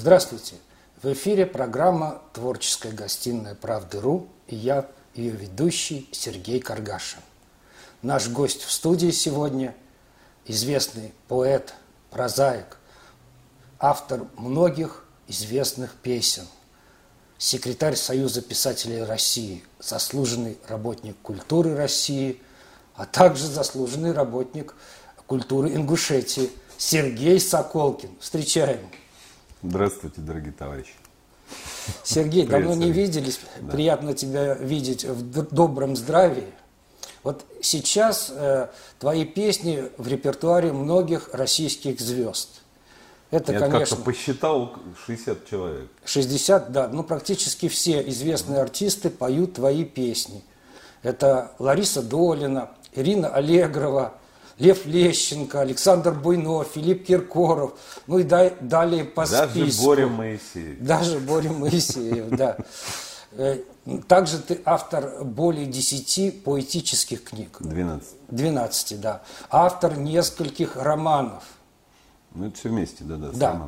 Здравствуйте! В эфире программа «Творческая гостиная Правды.ру» и я, ее ведущий Сергей Каргашин. Наш гость в студии сегодня – известный поэт, прозаик, автор многих известных песен, секретарь Союза писателей России, заслуженный работник культуры России, а также заслуженный работник культуры Ингушетии Сергей Соколкин. Встречаем! Здравствуйте, дорогие товарищи. Сергей, Привет, давно не виделись. Да. Приятно тебя видеть в добром здравии. Вот сейчас э, твои песни в репертуаре многих российских звезд. Это, Я конечно, как-то посчитал 60 человек. 60, да. Ну, практически все известные артисты поют твои песни. Это Лариса Долина, Ирина Аллегрова, Лев Лещенко, Александр Буйно, Филипп Киркоров, ну и дай, далее по Даже списку. Даже Боря Моисеев. Даже Боря Моисеев, да. Э, также ты автор более 10 поэтических книг. 12. 12, да. Автор нескольких романов. Ну, это все вместе, да, да, да.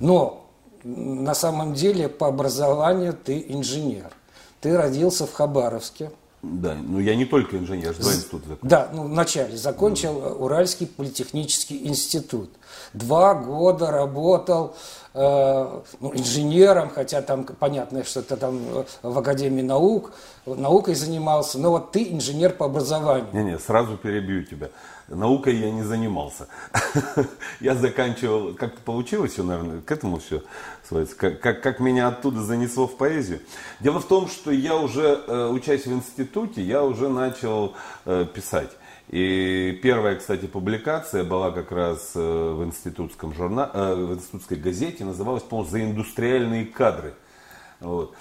Но на самом деле по образованию ты инженер. Ты родился в Хабаровске. Да, ну я не только инженер, я же два института закончил. Да, ну вначале закончил mm. Уральский политехнический институт. Два года работал э, ну, инженером, хотя там понятно, что ты там в Академии наук, наукой занимался, но вот ты инженер по образованию. Не-не, сразу перебью тебя наукой я не занимался. я заканчивал, как-то получилось все, наверное, к этому все сводится, как, как, как меня оттуда занесло в поэзию. Дело в том, что я уже, э, учась в институте, я уже начал э, писать. И первая, кстати, публикация была как раз э, в институтском журнале, в институтской газете, называлась, по-моему, «За индустриальные кадры». Вот.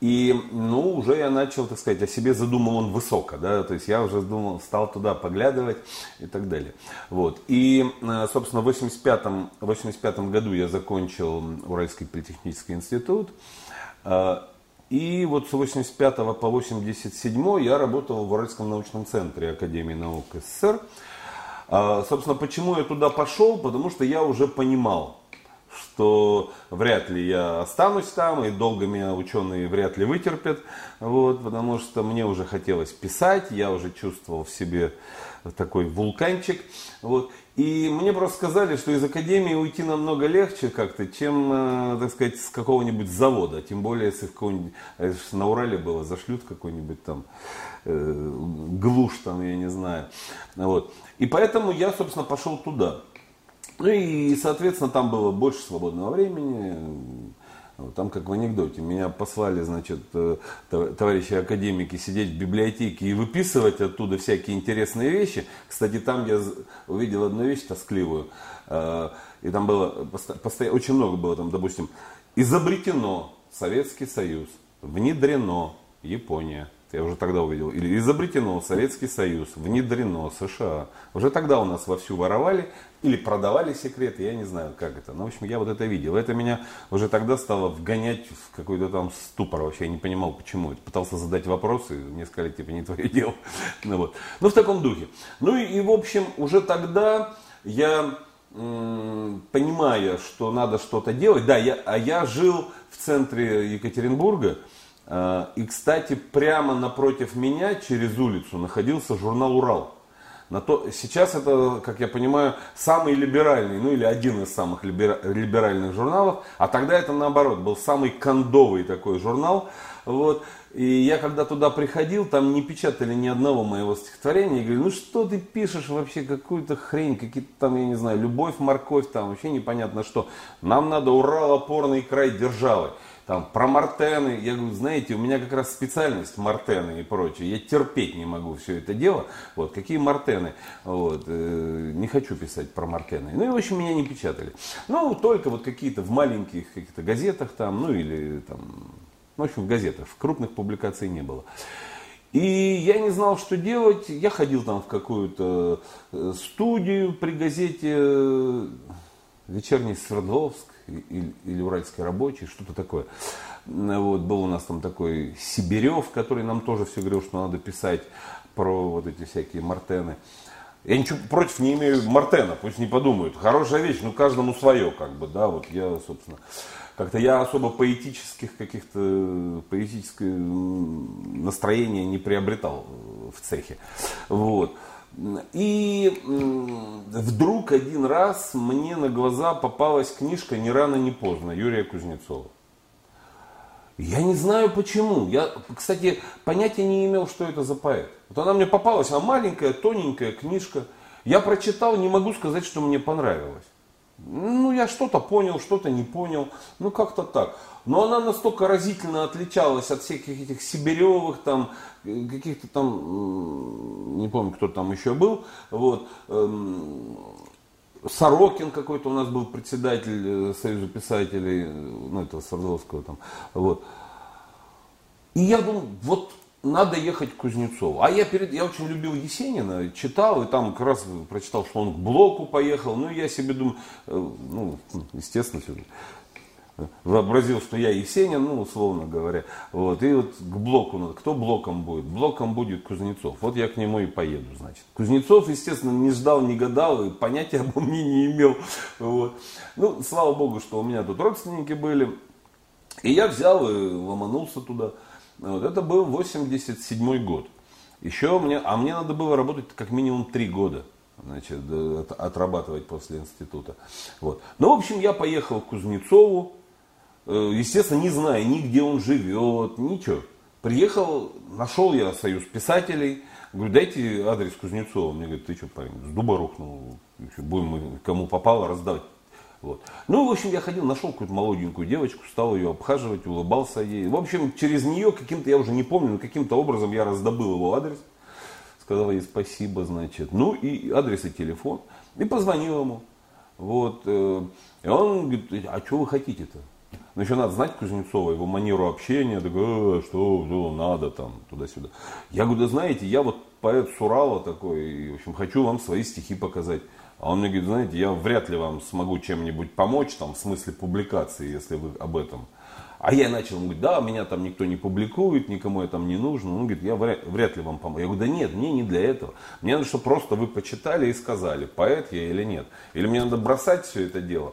И, ну, уже я начал, так сказать, о себе задумал он высоко, да, то есть я уже думал, стал туда поглядывать и так далее. Вот. И, э, собственно, в 85 85 году я закончил Уральский политехнический институт. И вот с 85 по 87 я работал в Уральском научном центре Академии наук СССР. Э, собственно, почему я туда пошел? Потому что я уже понимал, что вряд ли я останусь там, и долго меня ученые вряд ли вытерпят, вот, потому что мне уже хотелось писать, я уже чувствовал в себе такой вулканчик. Вот. И мне просто сказали, что из академии уйти намного легче как-то, чем, э, так сказать, с какого-нибудь завода. Тем более, если какого-нибудь, на Урале было, зашлют какой-нибудь там э, глушь там, я не знаю. Вот. И поэтому я, собственно, пошел туда. Ну и, соответственно, там было больше свободного времени. Там, как в анекдоте, меня послали, значит, э, товарищи академики сидеть в библиотеке и выписывать оттуда всякие интересные вещи. Кстати, там я увидел одну вещь тоскливую. Э, и там было, очень много было там, допустим, изобретено Советский Союз, внедрено Япония, я уже тогда увидел, или изобретено Советский Союз, внедрено США. Уже тогда у нас вовсю воровали или продавали секреты, я не знаю, как это. Но, в общем, я вот это видел. Это меня уже тогда стало вгонять в какой-то там ступор. Вообще я не понимал, почему. Пытался задать вопросы, мне сказали, типа, не твое дело. Ну, вот. ну в таком духе. Ну и, и в общем, уже тогда я понимая, что надо что-то делать, да, я, а я жил в центре Екатеринбурга, и, кстати, прямо напротив меня, через улицу, находился журнал «Урал». На то, сейчас это, как я понимаю, самый либеральный, ну или один из самых либеральных журналов, а тогда это наоборот, был самый кондовый такой журнал. Вот. И я когда туда приходил, там не печатали ни одного моего стихотворения. И говорю, ну что ты пишешь вообще, какую-то хрень, какие-то там, я не знаю, любовь, морковь, там вообще непонятно что. Нам надо Урал, опорный край державы там, про Мартены. Я говорю, знаете, у меня как раз специальность Мартены и прочее. Я терпеть не могу все это дело. Вот, какие Мартены? Вот, э, не хочу писать про Мартены. Ну и, в общем, меня не печатали. Ну, только вот какие-то в маленьких каких-то газетах там, ну или там, в общем, в газетах. В крупных публикаций не было. И я не знал, что делать. Я ходил там в какую-то э, студию при газете э, «Вечерний Свердловск» или, или уральский рабочий, что-то такое. Вот, был у нас там такой Сибирев, который нам тоже все говорил, что надо писать про вот эти всякие мартены. Я ничего против не имею Мартена, пусть не подумают. Хорошая вещь, но каждому свое, как бы, да, вот я, собственно, как-то я особо поэтических каких-то, поэтическое настроение не приобретал в цехе. Вот. И вдруг один раз мне на глаза попалась книжка «Не рано, не поздно» Юрия Кузнецова. Я не знаю почему. Я, кстати, понятия не имел, что это за поэт. Вот она мне попалась, она маленькая, тоненькая книжка. Я прочитал, не могу сказать, что мне понравилось. Ну, я что-то понял, что-то не понял. Ну, как-то так. Но она настолько разительно отличалась от всяких этих Сибиревых, там, каких-то там, не помню, кто там еще был. Вот. Эм, Сорокин какой-то у нас был председатель э, Союза писателей, э, ну, этого Свердловского там. Вот. И я думал, вот надо ехать к Кузнецову. А я, перед, я очень любил Есенина, читал, и там как раз прочитал, что он к Блоку поехал. Ну, я себе думаю, э, ну, естественно, вообразил, что я Есенин, ну, условно говоря. Вот, и вот к Блоку надо. Кто Блоком будет? Блоком будет Кузнецов. Вот я к нему и поеду, значит. Кузнецов, естественно, не ждал, не гадал, и понятия обо мне не имел. Вот. Ну, слава богу, что у меня тут родственники были. И я взял и ломанулся туда. Вот, это был 87 год. Еще мне, а мне надо было работать как минимум три года значит, отрабатывать после института. Вот. Ну, в общем, я поехал к Кузнецову, Э, естественно, не зная ни где он живет, ничего. Приехал, нашел я союз писателей, говорю, дайте адрес Кузнецова. Мне говорит, ты что, парень, с дуба рухнул, будем кому попало раздавать. Вот. Ну, в общем, я ходил, нашел какую-то молоденькую девочку, стал ее обхаживать, улыбался ей. В общем, через нее каким-то, я уже не помню, но каким-то образом я раздобыл его адрес. Сказал ей спасибо, значит. Ну, и адрес и телефон. И позвонил ему. Вот. Э, и он говорит, а что вы хотите-то? Но еще надо знать Кузнецова, его манеру общения, такой, э, что, что надо там, туда-сюда. Я говорю, да знаете, я вот поэт с Урала такой, и, в общем, хочу вам свои стихи показать. А он мне говорит, знаете, я вряд ли вам смогу чем-нибудь помочь, там, в смысле публикации, если вы об этом. А я начал, он говорит, да, меня там никто не публикует, никому я там не нужен. Он говорит, я вряд, вряд ли вам помогу. Я говорю, да нет, мне не для этого. Мне надо, чтобы просто вы почитали и сказали, поэт я или нет. Или мне надо бросать все это дело.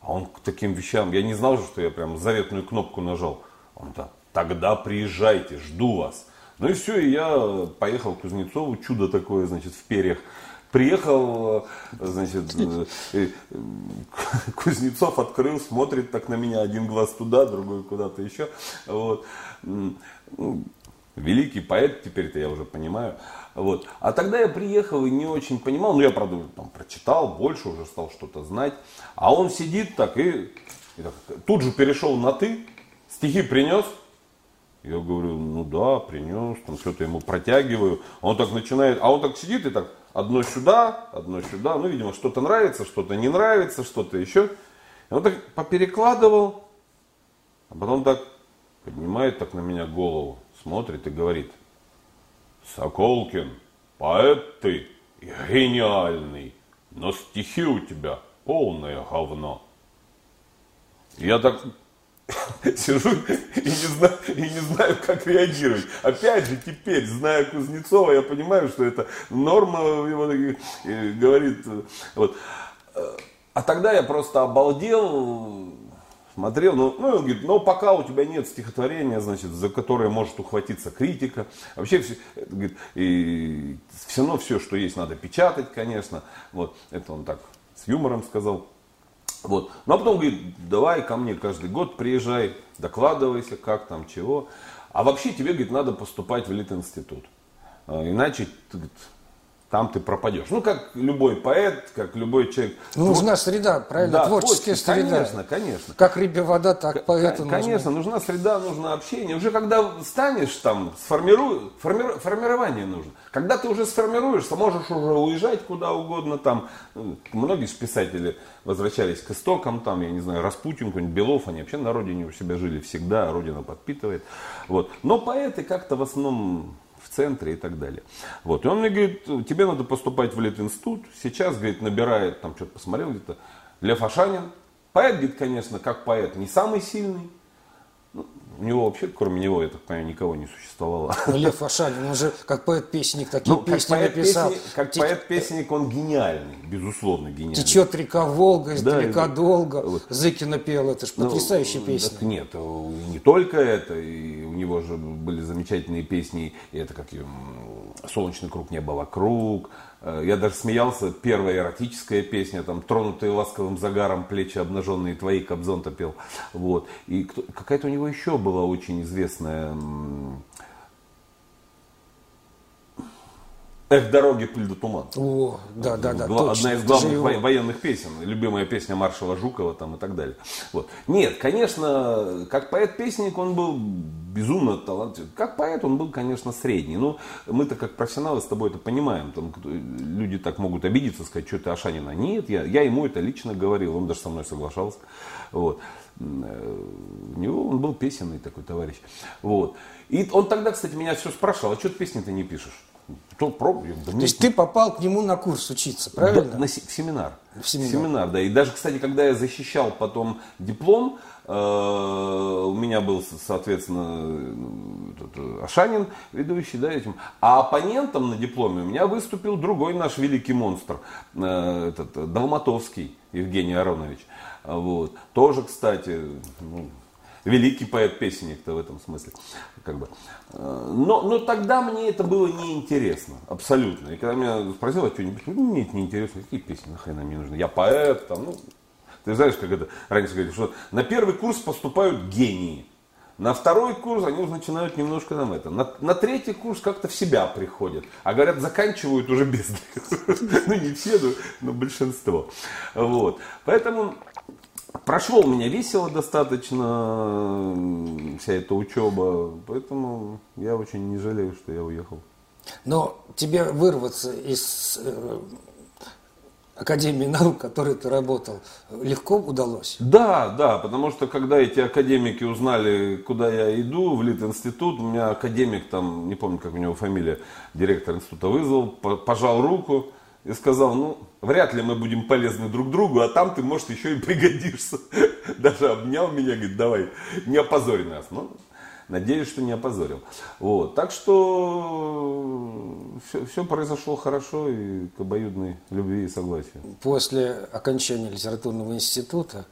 А он к таким вещам, я не знал, что я прям заветную кнопку нажал. Он да, тогда приезжайте, жду вас. Ну и все, и я поехал к Кузнецову, чудо такое, значит, в перьях. Приехал, значит, э, э, Кузнецов открыл, смотрит так на меня, один глаз туда, другой куда-то еще. Вот. Ну, великий поэт, теперь-то я уже понимаю. Вот. А тогда я приехал и не очень понимал, ну я, правда, там, прочитал больше, уже стал что-то знать. А он сидит так и, и так, тут же перешел на «ты», стихи принес. Я говорю, ну да, принес, там что-то ему протягиваю. Он так начинает, а он так сидит и так, одно сюда, одно сюда. Ну, видимо, что-то нравится, что-то не нравится, что-то еще. И он так поперекладывал, а потом так поднимает так на меня голову, смотрит и говорит, Соколкин, поэт ты гениальный, но стихи у тебя полное говно. Я так сижу и не, знаю, и не знаю, как реагировать. Опять же, теперь, зная Кузнецова, я понимаю, что это норма его говорит. Вот. А тогда я просто обалдел, смотрел, ну, ну, он говорит, ну, пока у тебя нет стихотворения, значит, за которое может ухватиться критика. Вообще, все, говорит, и все равно все, что есть, надо печатать, конечно. Вот, это он так с юмором сказал. Вот. Ну, а потом говорит, давай ко мне каждый год приезжай, докладывайся, как там, чего. А вообще тебе, говорит, надо поступать в Литинститут. А, иначе, говорит, там ты пропадешь. Ну, как любой поэт, как любой человек. Ну, нужна среда, правильно? Да, Творческая среда. Конечно, конечно. Как рыбе вода, так поэту Конечно, нужна. нужна среда, нужно общение. Уже когда станешь там, сформируй, форми, формирование нужно. Когда ты уже сформируешься, можешь уже уезжать куда угодно там. Многие писатели возвращались к истокам, там, я не знаю, Распутин, какой-нибудь Белов, они вообще на родине у себя жили всегда, родина подпитывает. Вот. Но поэты как-то в основном центре и так далее. Вот. И он мне говорит, тебе надо поступать в Литинститут. Сейчас, говорит, набирает, там что-то посмотрел где-то, Лев Ашанин. Поэт, говорит, конечно, как поэт, не самый сильный. Ну, У него вообще, кроме него, я так понимаю, никого не существовало. Ну, Лев Ашанин, он же как поэт-песенник такие Ну, как песни написал. поэт-песенник, как Те- поэт-песенник он гениальный, безусловно гениальный. Течет река Волга, Да, издалека и- долго. вот. Зыкина пел, это же Ну, потрясающая так песня. нет, э, не только это, и у него же были замечательные песни, и это как ее, «Солнечный круг неба вокруг». Э, Я даже смеялся, первая эротическая песня, там, «Тронутые ласковым загаром, плечи обнаженные твои», Кобзон-то пел. Вот. И какая-то у него еще была очень известная Эх, дороги, пыль да туман. О, да, да, да, Гла- точно. Одна из главных его. во- военных песен, любимая песня маршала Жукова там и так далее. Вот. Нет, конечно, как поэт-песенник он был безумно талантлив. Как поэт он был, конечно, средний. Но мы-то как профессионалы с тобой это понимаем. Там, люди так могут обидеться, сказать, что ты Ашанина. Нет, я, я ему это лично говорил, он даже со мной соглашался. Вот. Э, У него он был песенный такой товарищ. Вот. И он тогда, кстати, меня все спрашивал, а что ты песни-то не пишешь? То пробуй. Да То есть ты попал к нему на курс учиться, правильно? да, на в семинар. В семинар. да. И даже, кстати, когда я защищал потом диплом, э, у меня был, соответственно, этот, э, Ашанин, ведущий, да, этим. А оппонентом на дипломе у меня выступил другой наш великий монстр, э, этот, э, Долматовский Евгений Аронович. Вот. Тоже, кстати, ну, великий поэт-песенник-то в этом смысле. Как бы. Э, Но, но тогда мне это было неинтересно, абсолютно. И когда меня спросил о чем-нибудь, ну, мне это неинтересно, какие песни нахрена мне нужны? Я поэт, там, ну, ты знаешь, как это раньше говорили, что на первый курс поступают гении. На второй курс они уже начинают немножко нам это. На, на третий курс как-то в себя приходят. А говорят, заканчивают уже без. Ну, не все, но большинство. Вот. Поэтому прошло у меня весело достаточно вся эта учеба. Поэтому я очень не жалею, что я уехал. Но тебе вырваться из э, Академии наук, в которой ты работал, легко удалось? Да, да, потому что когда эти академики узнали, куда я иду, в Литинститут, у меня академик там, не помню, как у него фамилия, директор института вызвал, по- пожал руку и сказал, ну, вряд ли мы будем полезны друг другу, а там ты, может, еще и пригодишься. Даже обнял меня, говорит, давай, не опозорь нас. Ну, надеюсь, что не опозорил. Вот. Так что все, произошло хорошо и к обоюдной любви и согласию. После окончания литературного института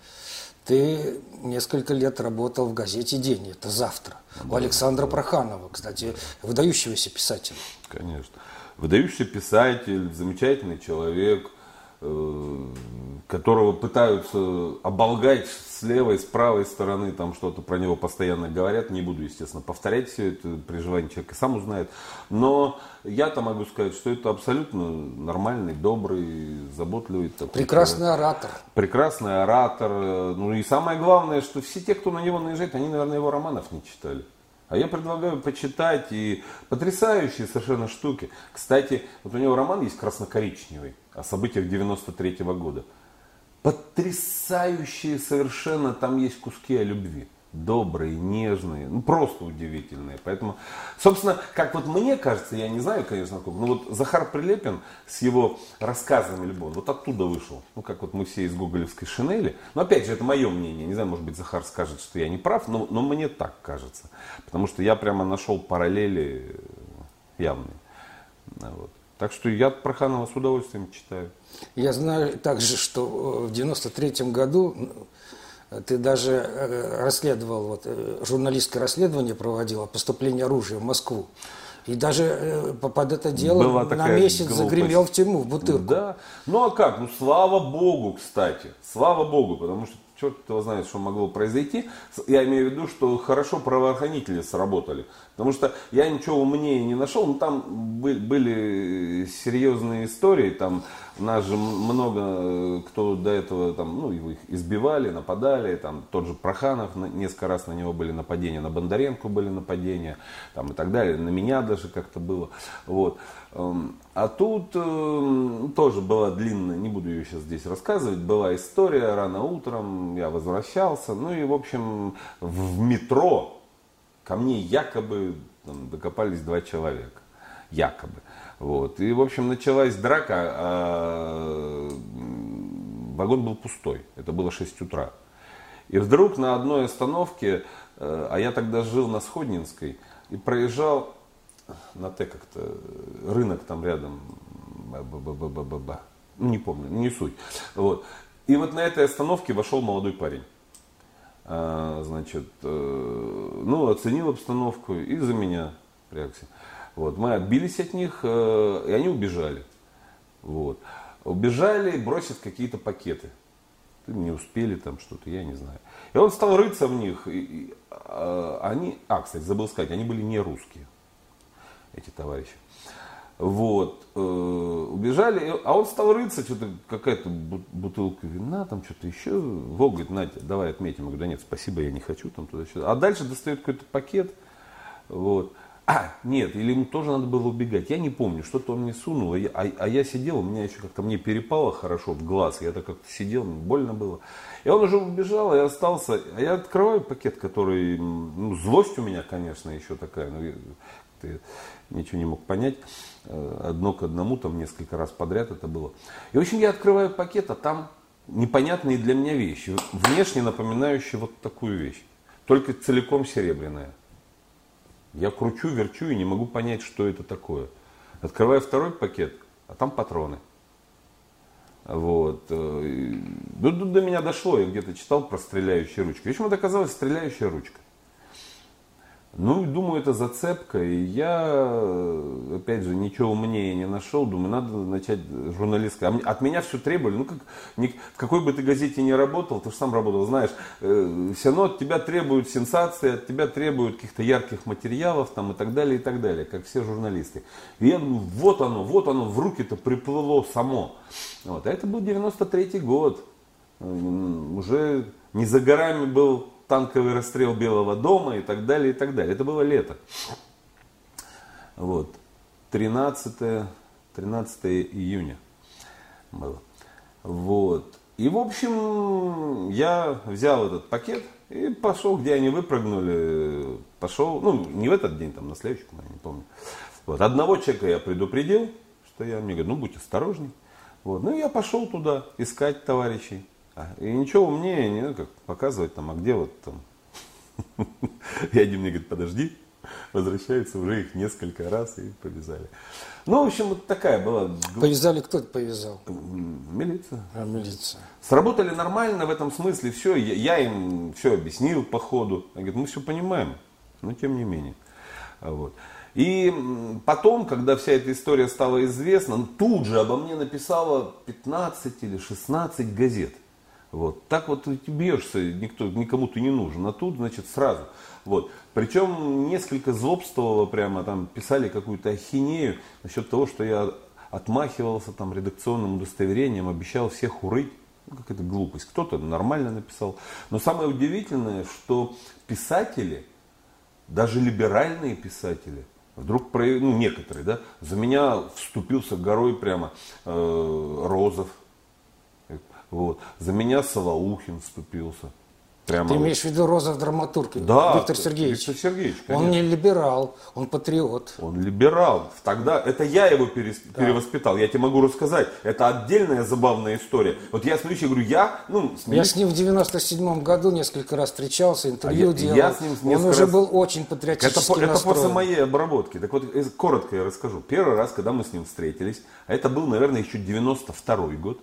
ты несколько лет работал в газете «День», это завтра. У Александра Проханова, кстати, выдающегося писателя. Конечно. Выдающийся писатель, замечательный человек, э, которого пытаются оболгать с левой, с правой стороны, там что-то про него постоянно говорят. Не буду, естественно, повторять все это, при желании человек и сам узнает. Но я-то могу сказать, что это абсолютно нормальный, добрый, заботливый такой Прекрасный оратор. прекрасный оратор. э, Ну и самое главное, что все те, кто на него наезжает, они, наверное, его романов не читали. А я предлагаю почитать и потрясающие совершенно штуки. Кстати, вот у него роман есть красно-коричневый о событиях 93 года. Потрясающие совершенно, там есть куски о любви. Добрые, нежные, ну просто удивительные. Поэтому, собственно, как вот мне кажется, я не знаю, конечно, как, но вот Захар Прилепин с его рассказами любовь, вот оттуда вышел. Ну, как вот мы все из гоголевской шинели. Но опять же, это мое мнение. Не знаю, может быть, Захар скажет, что я не прав, но, но мне так кажется. Потому что я прямо нашел параллели явные. Вот. Так что я Проханова с удовольствием читаю. Я знаю также, что э, в 93 году ты даже э, расследовал, вот, э, журналистское расследование проводил о поступлении оружия в Москву. И даже по- под это дело Была на месяц глупость. загремел в тюрьму, в бутырку. Да. Ну а как? Ну слава богу, кстати. Слава богу, потому что черт его знает, что могло произойти. Я имею в виду, что хорошо правоохранители сработали. Потому что я ничего умнее не нашел. Ну там бы- были серьезные истории. Там нас же много э, кто до этого там, ну, его их избивали, нападали. Там тот же Проханов, несколько раз на него были нападения, на Бондаренко были нападения, там и так далее. На меня даже как-то было. Вот. Эм, А тут эм, тоже была длинная, не буду ее сейчас здесь рассказывать, была история рано утром, я возвращался, ну и в общем в метро ко мне якобы там, докопались два человека. Якобы. Вот. И, в общем, началась драка, а вагон был пустой. Это было 6 утра. И вдруг на одной остановке, э, а я тогда жил на Сходнинской, и проезжал на Т как-то, рынок там рядом, ба-ба-ба-ба-ба-ба, ну не помню, не суть. Вот. И вот на этой остановке вошел молодой парень. А, значит, э, ну, оценил обстановку и за меня прягся. Вот. Мы отбились от них, э, и они убежали. Вот. Убежали, бросив какие-то пакеты. Не успели там что-то, я не знаю. И он стал рыться в них. И, и, а, они, а, кстати, забыл сказать, они были не русские, эти товарищи. Вот, э, убежали, а он стал рыться, что-то какая-то бутылка вина, там что-то еще. Вов говорит, Надя, давай отметим. Я говорю, да нет, спасибо, я не хочу там туда-сюда. А дальше достает какой-то пакет, вот. А, нет, или ему тоже надо было убегать. Я не помню, что-то он мне сунул, а а, а я сидел, у меня еще как-то мне перепало хорошо в глаз, я так как-то сидел, больно было. И он уже убежал, я остался, а я открываю пакет, который, ну, злость у меня, конечно, еще такая, ну, ты ничего не мог понять, э, одно к одному, там несколько раз подряд это было. И, в общем, я открываю пакет, а там непонятные для меня вещи, внешне напоминающие вот такую вещь, только целиком серебряная. Я кручу, верчу и не могу понять, что это такое. Открываю второй пакет, а там патроны. Вот. Э, до, до меня дошло, я где-то читал про стреляющие ручки. В общем, это оказалась стреляющая ручка. Ну, думаю, это зацепка, и я, опять же, ничего умнее не нашел, думаю, надо начать журналистское. А от меня все требовали, ну, как, в какой бы ты газете ни работал, ты же сам работал, знаешь, э, все равно от тебя требуют сенсации, от тебя требуют каких-то ярких материалов там и так далее, и так далее, как все журналисты. И я думаю, вот оно, вот оно, в руки-то приплыло само. Вот. А это был 93-й год, уже не за горами был танковый расстрел Белого дома и так далее, и так далее. Это было лето. Вот. 13, 13 июня было. Вот. И, в общем, я взял этот пакет и пошел, где они выпрыгнули, пошел, ну, не в этот день, там, на следующий, я не помню. Вот. Одного человека я предупредил, что я, мне говорю, ну, будь осторожней. Вот. Ну, я пошел туда искать товарищей. А, и ничего умнее, не как показывать там, а где вот там. И один мне говорит, подожди, возвращаются уже их несколько раз и повязали. Ну, в общем, вот такая была. Повязали кто то повязал? Милиция. А, милиция. Сработали нормально в этом смысле, все, я, я им все объяснил по ходу. Они говорят, мы все понимаем, но тем не менее. Вот. И потом, когда вся эта история стала известна, тут же обо мне написало 15 или 16 газет. Вот. Так вот ты бьешься, никто, никому ты не нужен. А тут, значит, сразу. Вот. Причем несколько злобствовало прямо, там писали какую-то ахинею насчет того, что я отмахивался там редакционным удостоверением, обещал всех урыть. Ну, какая-то глупость. Кто-то нормально написал. Но самое удивительное, что писатели, даже либеральные писатели, вдруг, ну, некоторые, да, за меня вступился горой прямо э, Розов, вот. За меня Солоухин вступился. Прямо Ты имеешь в виду Розов драматург да, Виктор Сергеевич? Виктор Сергеевич, конечно. Он не либерал, он патриот. Он либерал. Тогда это я его перес, да. перевоспитал. Я тебе могу рассказать. Это отдельная забавная история. Вот я смотрю, я говорю, я... Ну, с... Я с ним в 97 году несколько раз встречался, интервью а делал. Я с ним он уже раз... был очень патриотически это, это после моей обработки. Так вот, коротко я расскажу. Первый раз, когда мы с ним встретились, а это был, наверное, еще 92 год,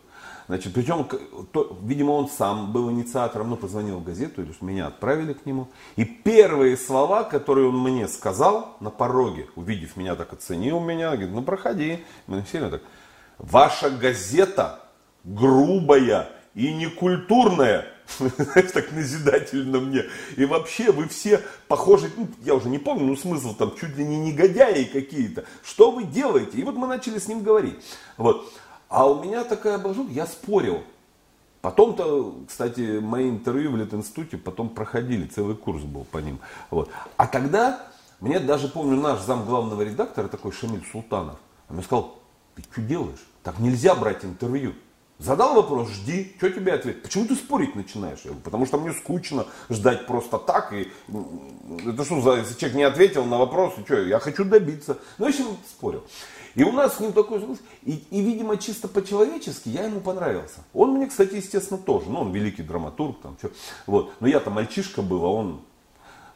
Значит, причем, то, видимо, он сам был инициатором, ну, позвонил в газету, или меня отправили к нему. И первые слова, которые он мне сказал на пороге, увидев меня, так оценил меня, говорит, ну, проходи. Мы сели так. Ваша газета грубая и некультурная. Знаешь, так назидательно мне. И вообще вы все похожи, ну, я уже не помню, ну смысл там чуть ли не негодяи какие-то. Что вы делаете? И вот мы начали с ним говорить. Вот. А у меня такая была я спорил. Потом-то, кстати, мои интервью в Литинституте потом проходили, целый курс был по ним. Вот. А тогда, мне даже помню, наш зам главного редактора, такой Шамиль Султанов, он мне сказал, ты что делаешь? Так нельзя брать интервью. Задал вопрос, жди, что тебе ответить? Почему ты спорить начинаешь? Я говорю, потому что мне скучно ждать просто так. И, это что за, если человек не ответил на вопрос, и что, я хочу добиться. Ну, в общем, спорил. И у нас с ним такой и, и, видимо, чисто по-человечески я ему понравился. Он мне, кстати, естественно, тоже. Ну, он великий драматург, там, что. Вот. Но я-то мальчишка был, а он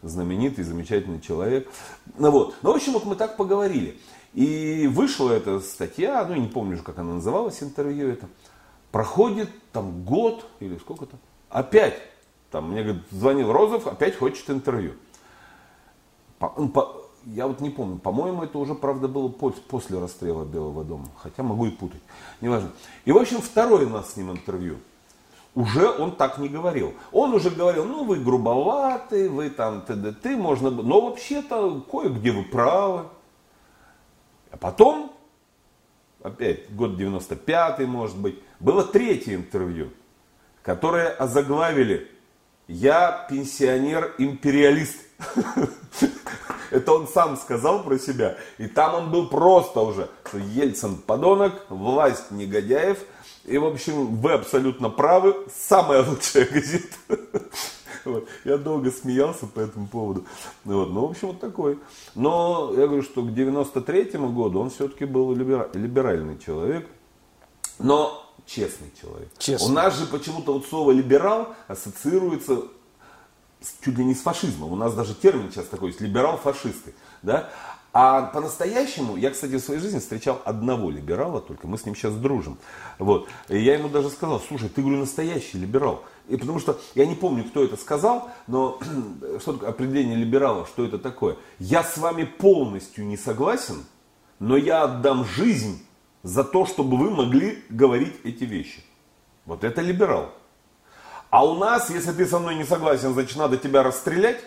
знаменитый, замечательный человек. Ну, вот. Ну, в общем, вот мы так поговорили. И вышла эта статья, ну, я не помню как она называлась, интервью это. Проходит там год или сколько-то. Опять, там мне говорит, звонил Розов, опять хочет интервью. По, по, я вот не помню, по-моему, это уже, правда, было после расстрела Белого дома, хотя могу и путать, неважно. И, в общем, второе у нас с ним интервью. Уже он так не говорил. Он уже говорил, ну вы грубоваты, вы там ТДТ, можно, но вообще-то кое-где вы правы. А потом, опять год 95 может быть, было третье интервью, которое озаглавили «Я пенсионер-империалист». Это он сам сказал про себя. И там он был просто уже, что Ельцин подонок, власть негодяев. И, в общем, вы абсолютно правы. Самая лучшая газета. Вот. Я долго смеялся по этому поводу. Вот. Ну, в общем, вот такой. Но я говорю, что к 93 году он все-таки был либера- либеральный человек. Но честный человек. Честный. У нас же почему-то вот слово либерал ассоциируется чуть ли не с фашизмом. У нас даже термин сейчас такой есть, либерал-фашисты. Да? А по-настоящему, я, кстати, в своей жизни встречал одного либерала, только мы с ним сейчас дружим. Вот. И я ему даже сказал, слушай, ты, говорю, настоящий либерал. И потому что, я не помню, кто это сказал, но что такое определение либерала, что это такое? Я с вами полностью не согласен, но я отдам жизнь за то, чтобы вы могли говорить эти вещи. Вот это либерал. А у нас, если ты со мной не согласен, значит надо тебя расстрелять.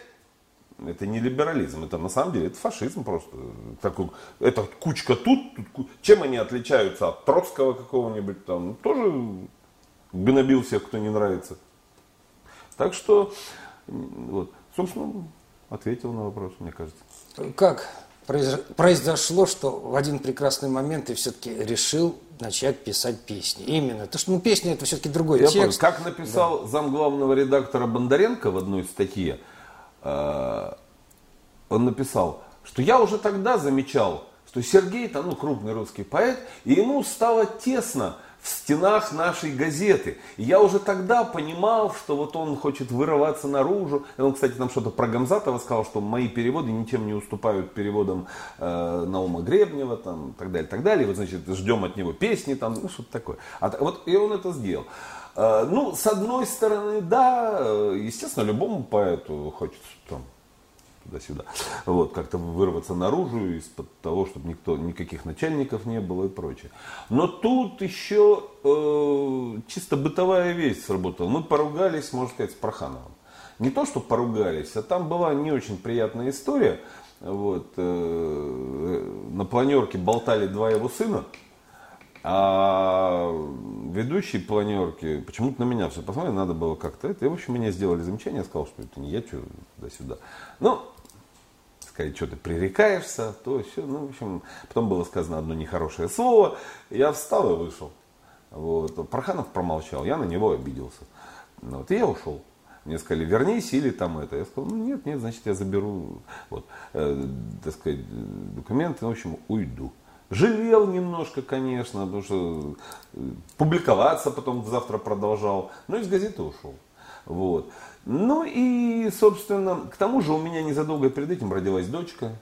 Это не либерализм, это на самом деле это фашизм просто. Такой, это кучка тут, тут, чем они отличаются от Троцкого какого-нибудь там, ну, тоже гнобил всех, кто не нравится. Так что, вот, собственно, ответил на вопрос, мне кажется. Как произошло, что в один прекрасный момент ты все-таки решил начать писать песни. Именно. То, что ну, песни это все-таки другой Я текст. Понял. Как написал да. замглавного редактора Бондаренко в одной статье, э, он написал, что я уже тогда замечал, что Сергей, там, ну, крупный русский поэт, и ему стало тесно в стенах нашей газеты. И я уже тогда понимал, что вот он хочет вырываться наружу. И он, кстати, там что-то про Гамзатова сказал, что мои переводы ничем не уступают переводам э, Наума Гребнева, там, так далее, так далее. Вот, значит, ждем от него песни, там, ну, что-то такое. А, вот, и он это сделал. Э, ну, с одной стороны, да, э, естественно, любому поэту хочется там туда-сюда. Вот, как-то вырваться наружу из-под того, чтобы никто, никаких начальников не было и прочее. Но тут еще э, чисто бытовая вещь сработала. Мы поругались, можно сказать, с Прохановым. Не то, что поругались, а там была не очень приятная история. Вот, э, на планерке болтали два его сына. А ведущий планерки почему-то на меня все посмотрели, надо было как-то это. И, в общем, мне сделали замечание, я сказал, что это не я, что туда-сюда. Ну, сказать, что ты пререкаешься, то все. Ну, в общем, потом было сказано одно нехорошее слово. Я встал и вышел. Вот. Проханов промолчал, я на него обиделся. Вот, и я ушел. Мне сказали, вернись или там это. Я сказал, ну нет, нет, значит я заберу вот, э, так сказать, документы, в общем, уйду. Жалел немножко, конечно, потому что э, публиковаться потом завтра продолжал, но из газеты ушел. Вот. Ну и, собственно, к тому же у меня незадолго перед этим родилась дочка.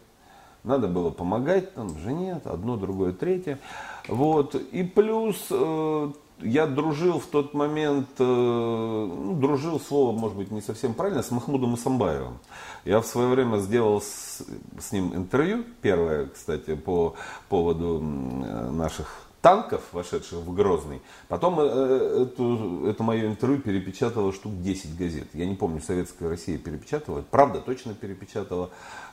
Надо было помогать там жене, одно, другое, третье. Вот. И плюс э, я дружил в тот момент, э, ну, дружил слово, может быть, не совсем правильно, с Махмудом Исамбаевым. Я в свое время сделал с, с ним интервью, первое, кстати, по поводу наших танков, вошедших в Грозный. Потом э, эту, это мое интервью перепечатало штук 10 газет. Я не помню, Советская Россия перепечатала. Правда, точно перепечатала.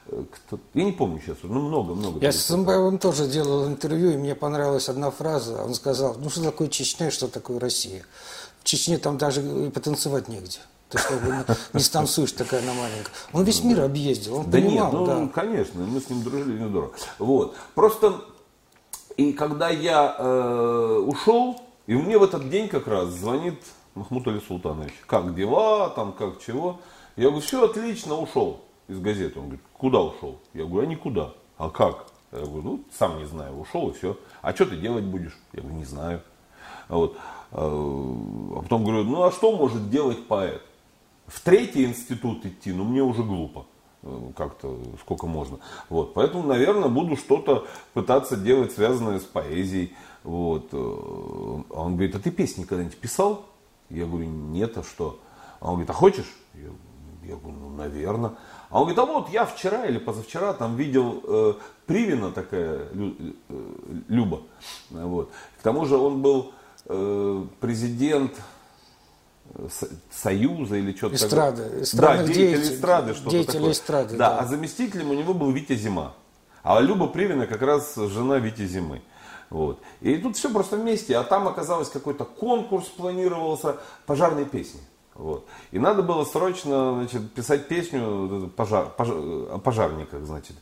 Э, кто, я не помню сейчас, ну много-много. Я с Самбаевым тоже делал интервью, и мне понравилась одна фраза. Он сказал, ну что такое Чечня, что такое Россия? В Чечне там даже и потанцевать негде. Ты что, не станцуешь такая на маленькая. Он весь мир объездил, он да понимал. Нет, ну, да. конечно, мы с ним дружили, не здорово. Вот. Просто и когда я э, ушел, И мне в этот день как раз звонит Махмуд Али Султанович. Как дела, там, как чего. Я говорю, все отлично, ушел из газеты. Он говорит, куда ушел? Я говорю, а никуда. А как? Я говорю, ну, сам не знаю, ушел и все. А что ты делать будешь? Я говорю, не знаю. Вот. А потом говорю, ну а что может делать поэт? В третий институт идти, ну мне уже глупо. Э, как-то сколько можно. Вот. Поэтому, наверное, буду что-то пытаться делать, связанное с поэзией. Вот. Э, он говорит, а ты песни когда-нибудь писал? Я говорю, нет, а что? А он говорит, а хочешь? Я, я говорю, ну, наверное. А он говорит, а вот я вчера или позавчера там видел э, Привина такая, Лю, э, Люба. Вот. К тому же он был э, президент Союза или что-то Эстрады, такое. Да, деятель деятель, эстрады, что-то деятель такое. эстрады, да, да. а заместителем у него был Витя Зима. А Люба Привина как раз жена Вити Зимы. Вот. И тут все просто вместе. А там оказалось какой-то конкурс планировался пожарной песни. Вот. И надо было срочно значит, писать песню пожар, пожар, о пожарниках. Значит.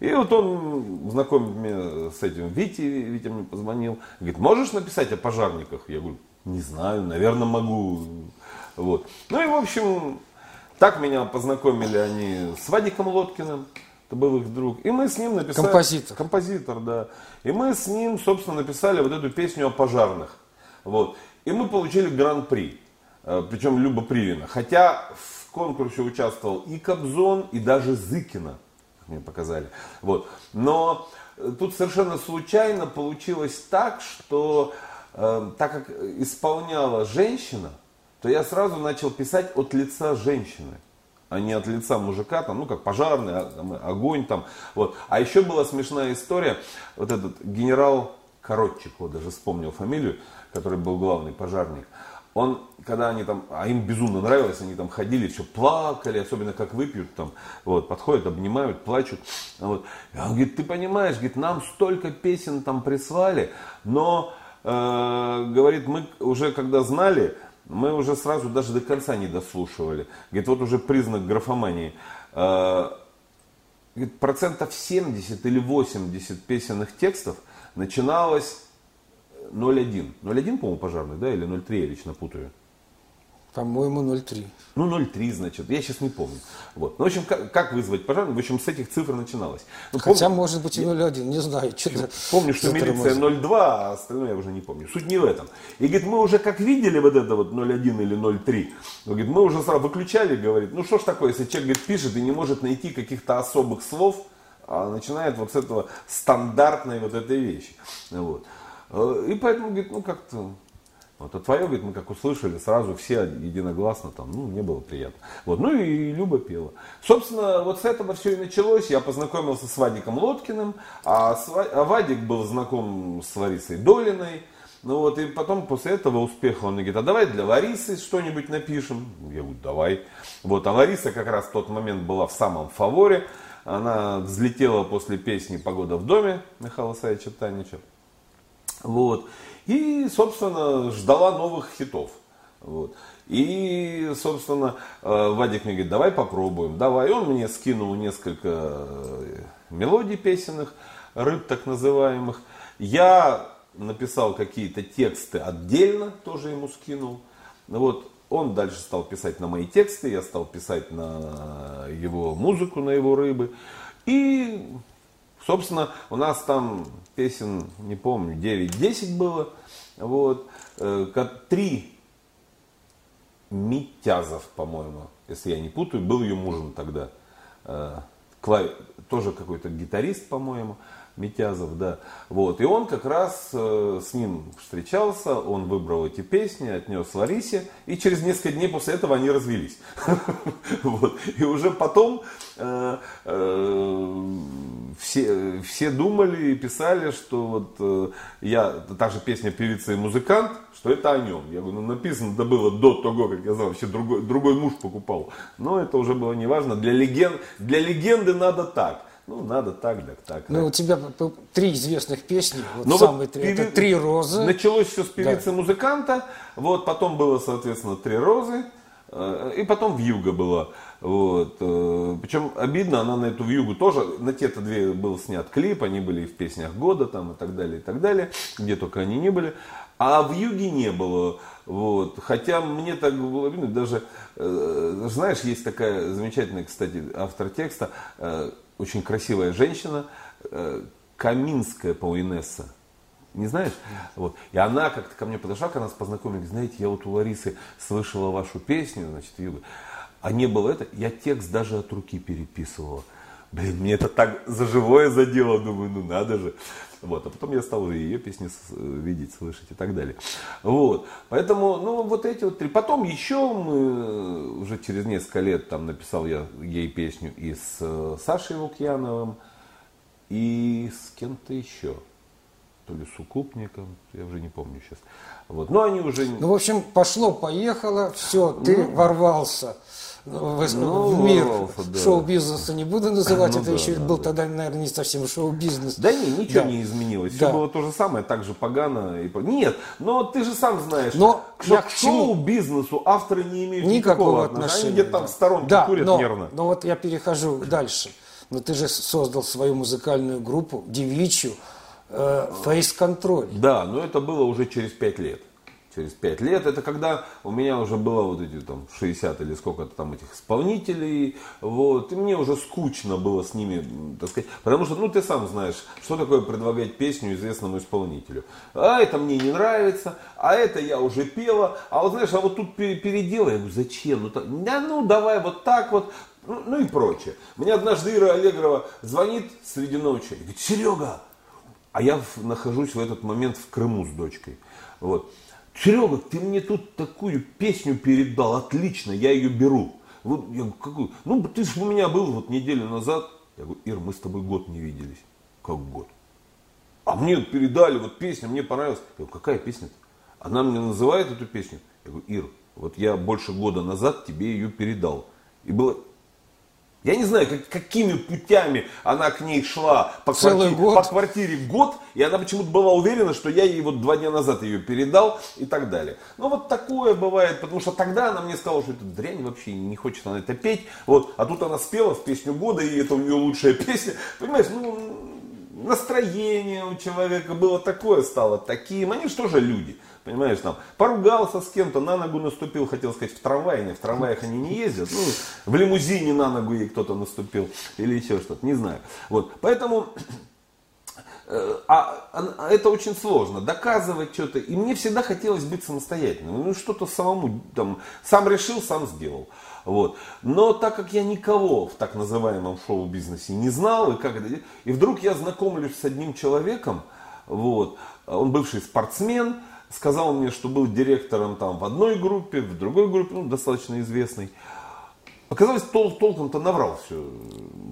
И вот он знакомит меня с этим Вити, Витя мне позвонил. Говорит, можешь написать о пожарниках? Я говорю, не знаю, наверное, могу. Вот. Ну и, в общем, так меня познакомили они с Вадиком Лоткиным. Это был их друг. И мы с ним написали... Композитор. Композитор, да. И мы с ним, собственно, написали вот эту песню о пожарных. Вот. И мы получили гран-при. Э, Причем Люба Привина. Хотя в конкурсе участвовал и Кобзон, и даже Зыкина. Мне показали. Вот. Но э, тут совершенно случайно получилось так, что э, так как исполняла женщина, то я сразу начал писать от лица женщины а не от лица мужика, там, ну как пожарный, а, огонь там. Вот. А еще была смешная история, вот этот генерал Коротчик, вот даже вспомнил фамилию, который был главный пожарник. Он, когда они там, а им безумно нравилось, они там ходили, все плакали, особенно как выпьют там, вот, подходят, обнимают, плачут. Вот. И он говорит, ты понимаешь, говорит, нам столько песен там прислали, но, говорит, мы уже когда знали, мы уже сразу даже до конца не дослушивали. Говорит, вот уже признак графомании. А, говорит, процентов 70 или 80 песенных текстов начиналось 0,1. 0,1, по-моему, пожарный, да, или 0,3, я лично путаю. По-моему, 0,3. Ну, 0,3, значит, я сейчас не помню. Вот. Ну, в общем, как, как вызвать пожар? В общем, с этих цифр начиналось. Ну, Хотя, помню, может быть, и 0,1, не знаю. Что помню, что милиция 0,2, а остальное я уже не помню. Суть не в этом. И, говорит, мы уже как видели вот это вот 0,1 или 0,3, говорит, мы уже сразу выключали, говорит, ну, что ж такое, если человек говорит, пишет и не может найти каких-то особых слов, а начинает вот с этого стандартной вот этой вещи. Вот. Э, и поэтому, говорит, ну, как-то вот, а твое, говорит, мы как услышали, сразу все единогласно там, ну, мне было приятно. Вот, ну и Люба пела. Собственно, вот с этого все и началось. Я познакомился с Вадиком Лоткиным, а, а Вадик был знаком с Ларисой Долиной. Ну вот, и потом после этого успеха он говорит, а давай для Ларисы что-нибудь напишем. Я говорю, давай. Вот, а Лариса как раз в тот момент была в самом фаворе. Она взлетела после песни «Погода в доме» Михаила Саевича Танича. Вот. И, собственно, ждала новых хитов. Вот. И, собственно, э, Вадик мне говорит, давай попробуем, давай. Он мне скинул несколько э, мелодий песенных, рыб так называемых. Я написал какие-то тексты отдельно, тоже ему скинул. Вот. Он дальше стал писать на мои тексты, я стал писать на его музыку, на его рыбы. И Собственно, у нас там песен, не помню, 9-10 было. Вот. Э, три Митязов, по-моему, если я не путаю, был ее мужем тогда. Э, тоже какой-то гитарист, по-моему. Митязов, да. Вот. И он как раз э, с ним встречался, он выбрал эти песни, отнес Ларисе, и через несколько дней после этого они развелись. И уже потом все, все думали и писали, что вот э, я, та же песня «Певица и музыкант», что это о нем. Я говорю, ну написано да было до того, как я знал, вообще другой, другой муж покупал. Но это уже было неважно. Для, легенд, для легенды надо так. Ну, надо так, так, так. Ну, у тебя три известных песни, вот ну, самые вот три, певи... это «Три розы». Началось все с певицы-музыканта, вот, потом было, соответственно, «Три розы», и потом «Вьюга» была. Вот. Э, Причем обидно, она на эту «Вьюгу» тоже, на те-то две был снят клип, они были и в песнях года там, и так далее, и так далее, где только они не были. А в юге не было. Вот. Хотя мне так было видно, даже, э, знаешь, есть такая замечательная, кстати, автор текста, э, очень красивая женщина, э, Каминская, по Инесса. Не знаешь? Вот. И она как-то ко мне подошла, когда нас познакомились, знаете, я вот у Ларисы слышала вашу песню, значит, Юга. А не было это, я текст даже от руки переписывала. Блин, мне это так за живое задело, думаю, ну надо же. Вот, а потом я стал уже ее песни видеть, слышать и так далее. Вот, поэтому, ну, вот эти вот три. Потом еще мы, уже через несколько лет, там написал я ей песню и с э, Сашей Лукьяновым, и с кем-то еще. То ли с укупником, я уже не помню сейчас. Вот, но они уже... Ну, в общем, пошло-поехало, все, ты ну, ворвался в, ну, в мир да. шоу-бизнеса не буду называть, ну, это да, еще да, был да. тогда, наверное, не совсем шоу-бизнес. Да не, ничего да. не изменилось, да. все было то же самое, так же погано. И... Нет, но ты же сам знаешь, но что к шоу-бизнесу авторы не имеют никакого, никакого отношения. Они где-то там в сторонке да, курят но, нервно. Но вот я перехожу дальше. Но ты же создал свою музыкальную группу, девичью, э, Control. Да, но это было уже через пять лет через 5 лет. Это когда у меня уже было вот эти там 60 или сколько-то там этих исполнителей. Вот, и мне уже скучно было с ними, так сказать. Потому что, ну, ты сам знаешь, что такое предлагать песню известному исполнителю. А это мне не нравится, а это я уже пела. А вот знаешь, а вот тут переделай. Я говорю, зачем? Ну, так, да, ну давай вот так вот. Ну, ну и прочее. Мне однажды Ира Аллегрова звонит среди ночи говорит, Серега, а я нахожусь в этот момент в Крыму с дочкой. Вот. Серега, ты мне тут такую песню передал, отлично, я ее беру. Вот, я говорю, какую? Ну, ты же у меня был вот неделю назад. Я говорю, Ир, мы с тобой год не виделись. Как год? А мне передали вот песню, мне понравилась. Я говорю, какая песня-то? Она мне называет эту песню. Я говорю, Ир, вот я больше года назад тебе ее передал. И было я не знаю, как, какими путями она к ней шла по, квартире, год. по квартире год, и она почему-то была уверена, что я ей вот два дня назад ее передал и так далее. Ну вот такое бывает, потому что тогда она мне сказала, что это дрянь вообще, не хочет она это петь. Вот, а тут она спела в песню года, и это у нее лучшая песня. Понимаешь, ну настроение у человека было такое, стало таким. Они же тоже люди. Понимаешь, там, поругался с кем-то, на ногу наступил, хотел сказать, в травае, не, в трамваях они не ездят, ну, в лимузине на ногу ей кто-то наступил, или еще что-то, не знаю. Вот, поэтому, э, а, а это очень сложно, доказывать что-то, и мне всегда хотелось быть самостоятельным, ну, что-то самому, там, сам решил, сам сделал. Вот. Но так как я никого в так называемом шоу-бизнесе не знал, и, как и вдруг я знакомлюсь с одним человеком, вот, он бывший спортсмен, сказал мне, что был директором там в одной группе, в другой группе, ну, достаточно известной. Оказалось, тол толком-то наврал все.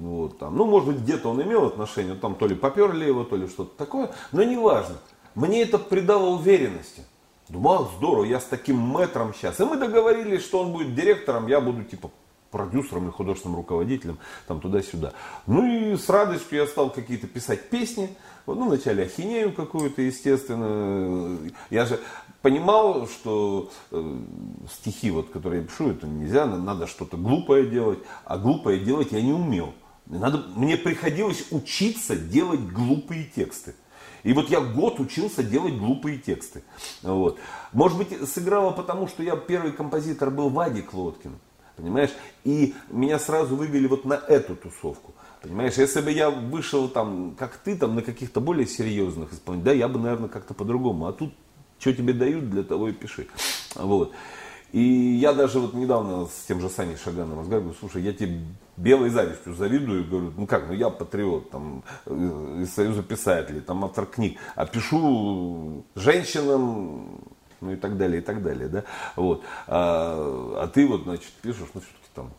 Вот, там. Ну, может быть, где-то он имел отношение, там то ли поперли его, то ли что-то такое, но неважно. Мне это придало уверенности. Думал, здорово, я с таким мэтром сейчас. И мы договорились, что он будет директором, я буду типа продюсером или художественным руководителем, там туда-сюда. Ну и с радостью я стал какие-то писать песни, ну, вначале ахинею какую-то, естественно. Я же понимал, что э, стихи, вот, которые я пишу, это нельзя, надо что-то глупое делать, а глупое делать я не умел. Надо, мне приходилось учиться делать глупые тексты. И вот я год учился делать глупые тексты. Вот. Может быть, сыграло потому, что я первый композитор был Вадик Лоткин. Понимаешь? И меня сразу вывели вот на эту тусовку. Понимаешь, если бы я вышел там, как ты, там, на каких-то более серьезных исполнителей, да, я бы, наверное, как-то по-другому. А тут, что тебе дают, для того и пиши. Вот. И я даже вот недавно с тем же Саней Шаганом разговариваю, слушай, я тебе белой завистью завидую, говорю, ну как, ну я патриот, там, э, из Союза писателей, там, автор книг, а пишу женщинам, ну и так далее, и так далее, да, вот, а, а ты вот, значит, пишешь, ну все-таки там,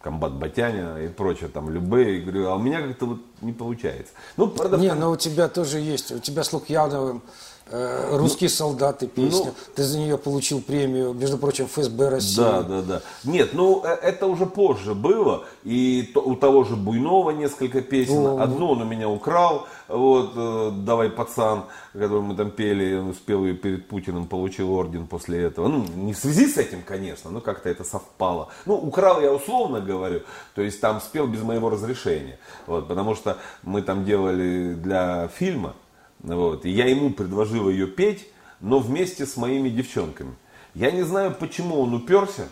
комбат Батяня и прочее, там, любые, говорю, а у меня как-то вот не получается. Ну, правда, не, но у тебя тоже есть, у тебя с Лукьяновым, Э, русские солдаты песня. Ну, Ты за нее получил премию, между прочим, ФСБ России. Да, да, да. Нет, ну э, это уже позже было. И у того же Буйнова несколько песен. О, Одну он у меня украл. Вот, э, давай, пацан, которую мы там пели, он успел ее перед Путиным, получил орден после этого. Ну, не в связи с этим, конечно, но как-то это совпало. Ну, украл я условно говорю, то есть там спел без моего разрешения. Вот, потому что мы там делали для фильма вот. И я ему предложил ее петь, но вместе с моими девчонками. Я не знаю, почему он уперся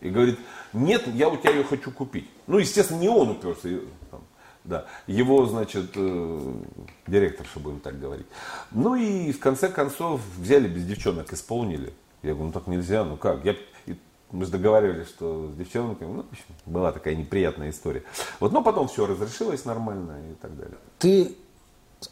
и говорит, нет, я у тебя ее хочу купить. Ну, естественно, не он уперся, да, его, значит, э, директорша, будем так говорить. Ну и в конце концов взяли без девчонок, исполнили. Я говорю, ну так нельзя, ну как? Я, мы же договаривались, что с девчонками, ну, в общем, была такая неприятная история. Вот, но потом все разрешилось нормально и так далее. Ты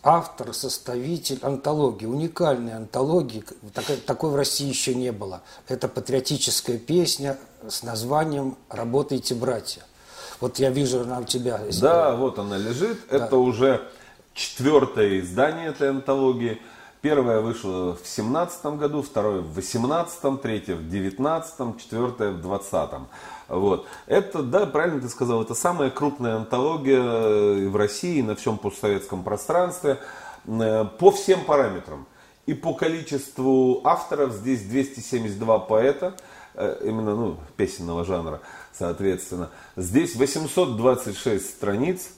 автор, составитель антологии, уникальной антологии, такой, такой в России еще не было. Это патриотическая песня с названием «Работайте, братья». Вот я вижу, она у тебя. Да, вот она лежит. Да. Это уже четвертое издание этой антологии. Первое вышло в 17 году, второе в 18, третье в 19, четвертое в 20. Вот. Это, да, правильно ты сказал, это самая крупная антология э, в России на всем постсоветском пространстве э, по всем параметрам. И по количеству авторов здесь 272 поэта, э, именно ну, песенного жанра, соответственно. Здесь 826 страниц,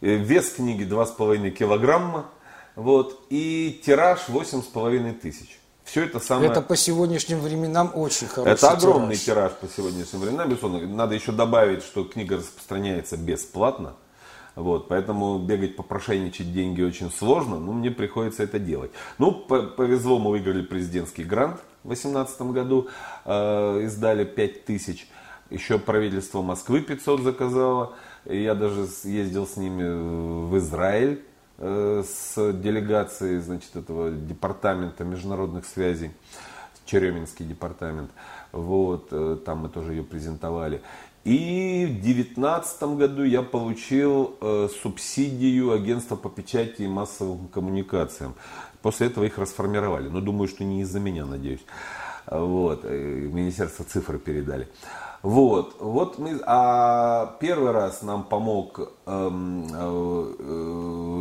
вес книги 2,5 килограмма, вот, и тираж 8,5 тысяч. Все это самое... Это по сегодняшним временам очень хороший Это огромный тираж, тираж по сегодняшним временам. Безусловно, надо еще добавить, что книга распространяется бесплатно. Вот, поэтому бегать попрошайничать деньги очень сложно, но мне приходится это делать. Ну, повезло, мы выиграли президентский грант в 2018 году, э, издали 5 тысяч. Еще правительство Москвы 500 заказало. Я даже ездил с ними в Израиль с делегацией значит, этого департамента международных связей, Череминский департамент. Вот, э, там мы тоже ее презентовали. И в 2019 году я получил э, субсидию агентства по печати и массовым коммуникациям. После этого их расформировали. Но думаю, что не из-за меня, надеюсь. Вот, Министерство цифры передали. Вот, вот мы, а первый раз нам помог, э, э,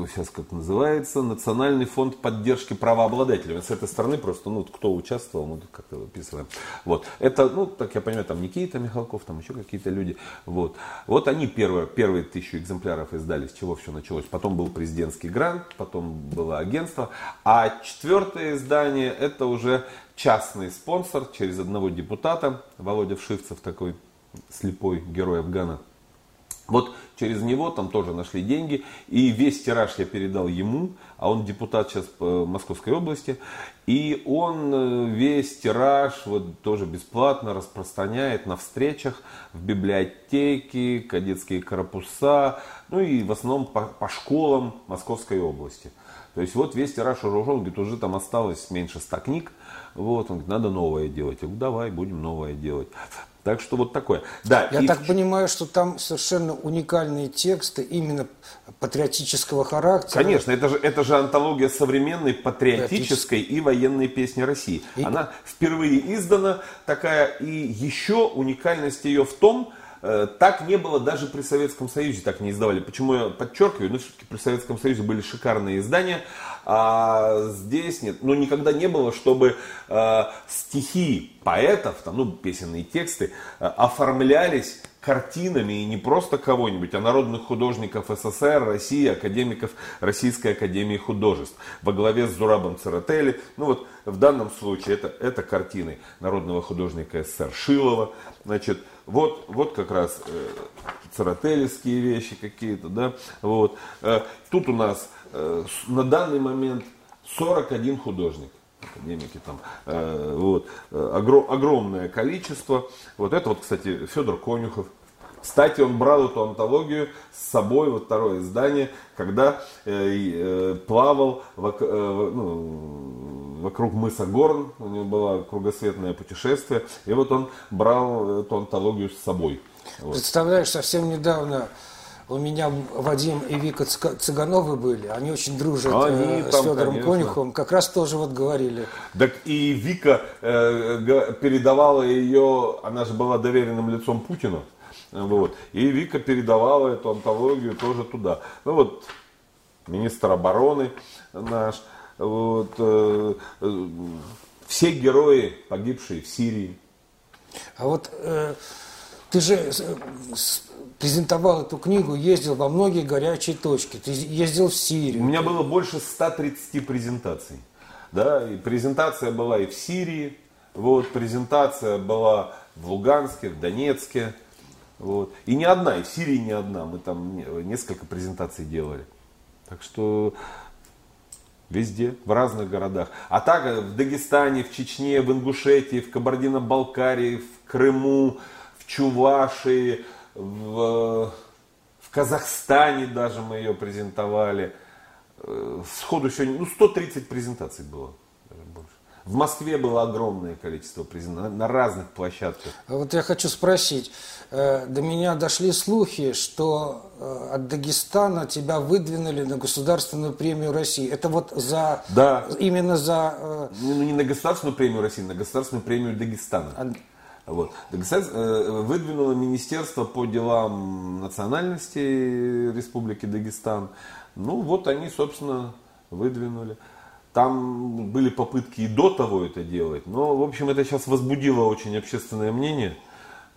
сейчас как называется, Национальный фонд поддержки правообладателей. С этой стороны просто, ну, кто участвовал, мы тут как-то выписываем. Вот, это, ну, так я понимаю, там Никита Михалков, там еще какие-то люди. Вот, вот они первые, первые тысячу экземпляров издали, с чего все началось. Потом был президентский грант, потом было агентство. А четвертое издание, это уже частный спонсор через одного депутата, Володя Вшивцев такой слепой герой Афгана. Вот через него там тоже нашли деньги, и весь тираж я передал ему, а он депутат сейчас по Московской области, и он э, весь тираж вот тоже бесплатно распространяет на встречах в библиотеки, кадетские корпуса, ну и в основном по, по школам Московской области. То есть вот весь тираж уже ушел, говорит, уже там осталось меньше ста книг, вот, он говорит, надо новое делать. Я говорю, давай, будем новое делать. Так что вот такое. Да, Я и... так понимаю, что там совершенно уникальные тексты именно патриотического характера. Конечно, это же, это же антология современной патриотической и военной песни России. И... Она впервые издана такая, и еще уникальность ее в том, так не было даже при Советском Союзе, так не издавали. Почему я подчеркиваю? Ну, все-таки при Советском Союзе были шикарные издания, а здесь нет. Но никогда не было, чтобы э, стихи поэтов, там, ну, песенные тексты, э, оформлялись картинами и не просто кого-нибудь, а народных художников СССР, России, академиков Российской Академии Художеств во главе с Зурабом Церетели. Ну вот в данном случае это, это картины народного художника СССР Шилова. Значит, вот, вот как раз э, царателевские вещи какие-то, да, вот. Э, тут у нас э, на данный момент 41 художник академики там, э, вот, э, огром, огромное количество. Вот это вот, кстати, Федор Конюхов. Кстати, он брал эту антологию с собой, вот второе издание, когда э, э, плавал в, э, ну, вокруг мыса Горн, у него было кругосветное путешествие, и вот он брал эту антологию с собой. Вот. Представляешь, совсем недавно у меня Вадим и Вика Цыгановы были, они очень дружат они э, с Федором конечно. Конюховым, как раз тоже вот говорили. Так и Вика э, передавала ее, она же была доверенным лицом Путина, вот, и Вика передавала эту антологию тоже туда. Ну вот, министр обороны наш, вот, э, э, все герои, погибшие в Сирии. А вот э, ты же э, презентовал эту книгу, ездил во многие горячие точки. Ты ездил в Сирию. У меня было больше 130 презентаций. Да, и презентация была и в Сирии, вот, презентация была в Луганске, в Донецке. Вот. И не одна, и в Сирии не одна. Мы там несколько презентаций делали. Так что везде, в разных городах. А так в Дагестане, в Чечне, в Ингушетии, в Кабардино-Балкарии, в Крыму, в Чувашии, в, в Казахстане даже мы ее презентовали. Э, сходу сегодня, ну 130 презентаций было. В Москве было огромное количество презентаций на разных площадках. А вот я хочу спросить, э, до меня дошли слухи, что э, от Дагестана тебя выдвинули на государственную премию России. Это вот за да. именно за ну, не на государственную премию России, на государственную премию Дагестана. А... Вот. Выдвинуло Министерство по делам национальности Республики Дагестан. Ну вот они, собственно, выдвинули. Там были попытки и до того это делать, но, в общем, это сейчас возбудило очень общественное мнение.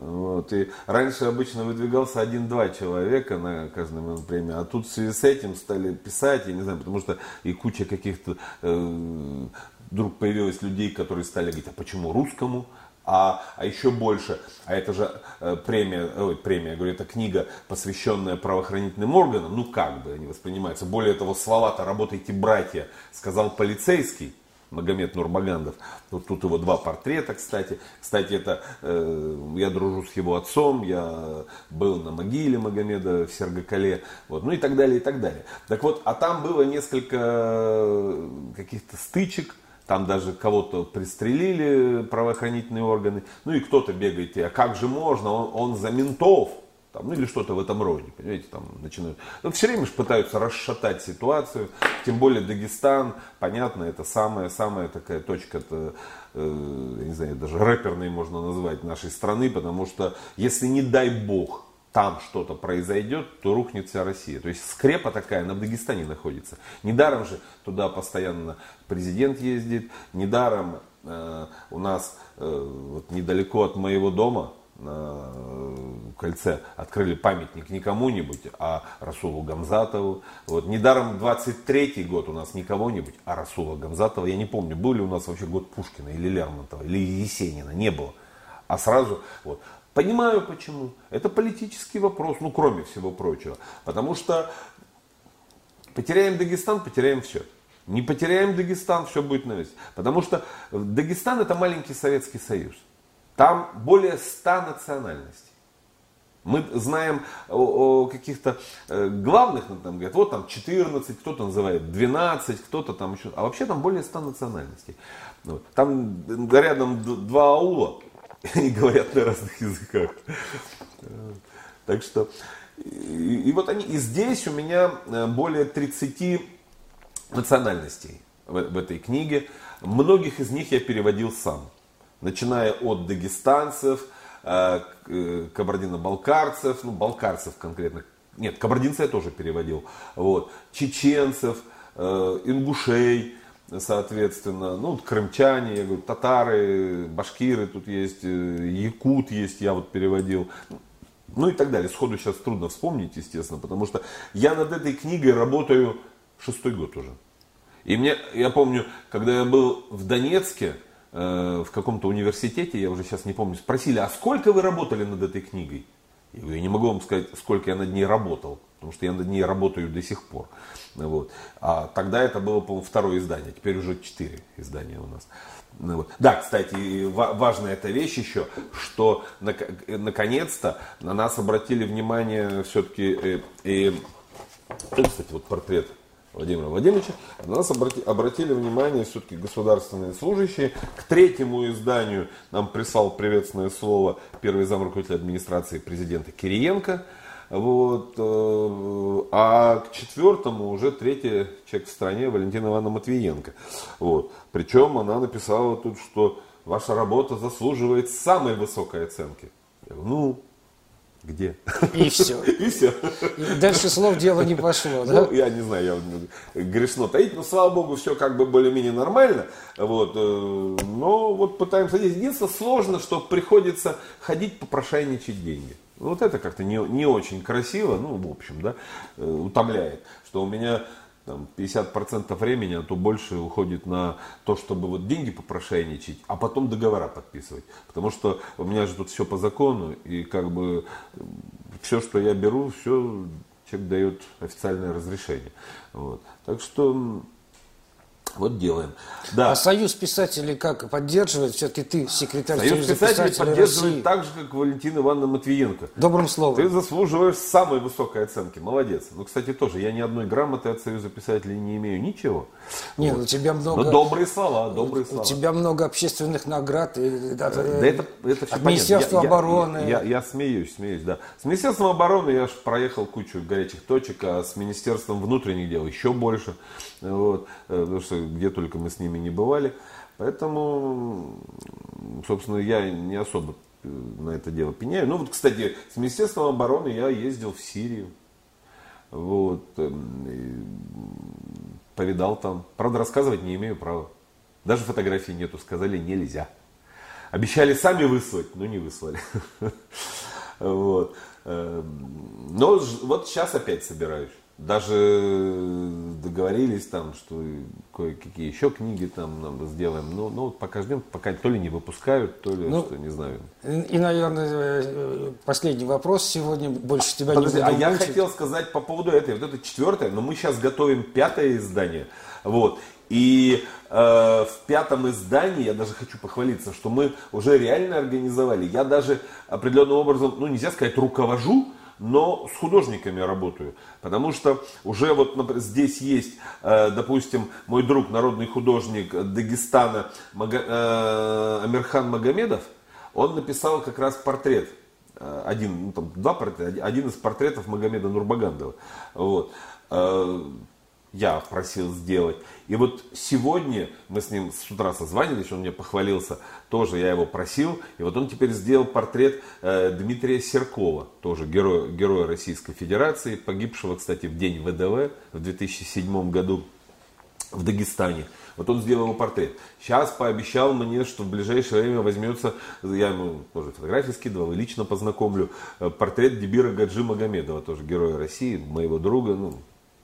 Вот. И раньше обычно выдвигался один-два человека на каждую премию, а тут в связи с этим стали писать, я не знаю, потому что и куча каких-то э, вдруг появилось людей, которые стали говорить, а почему русскому? А, а еще больше, а это же э, премия, ой, премия, я говорю, это книга, посвященная правоохранительным органам, ну как бы они воспринимаются. Более того, слова-то «работайте, братья», сказал полицейский, Магомед Нурмагандов. Вот тут его два портрета, кстати. Кстати, это э, я дружу с его отцом, я был на могиле Магомеда в Сергокале, вот, ну и так далее, и так далее. Так вот, а там было несколько э, каких-то стычек, там даже кого-то пристрелили правоохранительные органы, ну и кто-то бегает, а как же можно, он, он за ментов, там, ну или что-то в этом роде, понимаете, там начинают. Ну, все время же пытаются расшатать ситуацию, тем более Дагестан, понятно, это самая-самая такая точка, это, э, я не знаю, даже рэперной можно назвать нашей страны, потому что если не дай бог там что-то произойдет, то рухнет вся Россия. То есть скрепа такая на Дагестане находится. Недаром же туда постоянно президент ездит, недаром э, у нас э, вот недалеко от моего дома на кольце открыли памятник не кому-нибудь, а Расулу Гамзатову. Вот. Недаром 23-й год у нас не кого-нибудь, а Расула Гамзатова. Я не помню, был ли у нас вообще год Пушкина или Лермонтова, или Есенина. Не было. А сразу вот, Понимаю почему. Это политический вопрос, ну кроме всего прочего. Потому что потеряем Дагестан, потеряем все. Не потеряем Дагестан, все будет на месте. Потому что Дагестан это маленький Советский Союз. Там более ста национальностей. Мы знаем о, о каких-то э, главных, ну, там говорят, вот там 14, кто-то называет 12, кто-то там еще, а вообще там более 100 национальностей. Вот. Там рядом два аула, и говорят на разных языках. Так что, и, и вот они, и здесь у меня э, более 30 национальностей в, в этой книге. Многих из них я переводил сам. Начиная от дагестанцев, э, э, кабардино-балкарцев, ну, балкарцев конкретно, нет, кабардинца я тоже переводил, вот, чеченцев, ингушей, соответственно, ну, крымчане, я говорю, татары, башкиры тут есть, э, якут есть, я вот переводил. Ну и так далее. Сходу сейчас трудно вспомнить, естественно, потому что я над этой книгой работаю шестой год уже. И мне, я помню, когда я был в Донецке, э, в каком-то университете, я уже сейчас не помню, спросили, а сколько вы работали над этой книгой? Я говорю, я не могу вам сказать, сколько я над ней работал, потому что я над ней работаю до сих пор. Вот. А тогда это было, по-моему, второе издание, теперь уже четыре издания у нас. Ну, вот. Да, кстати, важная эта вещь еще, что наконец-то на нас обратили внимание все-таки э, и, и кстати, вот портрет Владимира Владимировича, на нас обратили внимание все-таки государственные служащие. К третьему изданию нам прислал приветственное слово первый зам руководителя администрации президента Кириенко – вот. Э, а к четвертому уже третий человек в стране Валентина Ивановна Матвиенко. Вот. Причем она написала тут, что ваша работа заслуживает самой высокой оценки. Я говорю, ну, где? И все. И все. И дальше слов дело не пошло, да? Ну, я не знаю, я грешно таить, но слава богу, все как бы более-менее нормально. Вот, э, но вот пытаемся здесь. Единственное, сложно, что приходится ходить попрошайничать деньги. Вот это как-то не, не очень красиво, ну, в общем, да, э, утомляет, что у меня там, 50% времени, а то больше уходит на то, чтобы вот деньги попрошайничать, а потом договора подписывать. Потому что у меня же тут все по закону, и как бы все, что я беру, все человек дает официальное разрешение. Вот. Так что вот делаем. Да. А Союз писателей как поддерживает? Все-таки ты секретарь Союз Союза писателей, писателей поддерживает России. так же, как Валентина Ивановна Матвиенко. Добрым словом. Ты заслуживаешь самой высокой оценки. Молодец. Ну, кстати, тоже. Я ни одной грамоты от Союза писателей не имею. Ничего. Нет, вот. у тебя много... Но добрые слова, добрые слова. У тебя много общественных наград. И, да, да это, это все от Министерства я, обороны. Я, я, я смеюсь, смеюсь, да. С Министерством обороны я же проехал кучу горячих точек, а с Министерством внутренних дел еще больше. Вот. Э, потому что где только мы с ними не бывали. Поэтому, собственно, я не особо э, на это дело пеняю. Ну вот, кстати, с Министерством обороны я ездил в Сирию. Вот, эм, повидал там. Правда, рассказывать не имею права. Даже фотографий нету, сказали нельзя. Обещали сами выслать, но не выслали. Вот. Но вот сейчас опять собираюсь даже договорились там, что кое-какие еще книги там нам сделаем. Но, ну, пока ждем, пока то ли не выпускают, то ли ну, что, не знаю. И, наверное, э, последний вопрос сегодня, больше тебя Подожди, не буду А я хотел сказать по поводу этой, вот это четвертое, но мы сейчас готовим пятое издание. Вот. И э, в пятом издании, я даже хочу похвалиться, что мы уже реально организовали. Я даже определенным образом, ну нельзя сказать, руковожу, но с художниками работаю. Потому что уже вот здесь есть, э, допустим, мой друг, народный художник Дагестана э, Амирхан Магомедов, он написал как раз портрет э, один, ну, там, два портрета, один из портретов Магомеда Нурбагандова. Вот я просил сделать. И вот сегодня мы с ним с утра созванивались, он мне похвалился, тоже я его просил. И вот он теперь сделал портрет э, Дмитрия Серкова, тоже героя, героя Российской Федерации, погибшего, кстати, в день ВДВ в 2007 году в Дагестане. Вот он сделал его портрет. Сейчас пообещал мне, что в ближайшее время возьмется, я ему тоже фотографии скидывал и лично познакомлю, э, портрет Дебира Гаджи Магомедова, тоже героя России, моего друга, ну,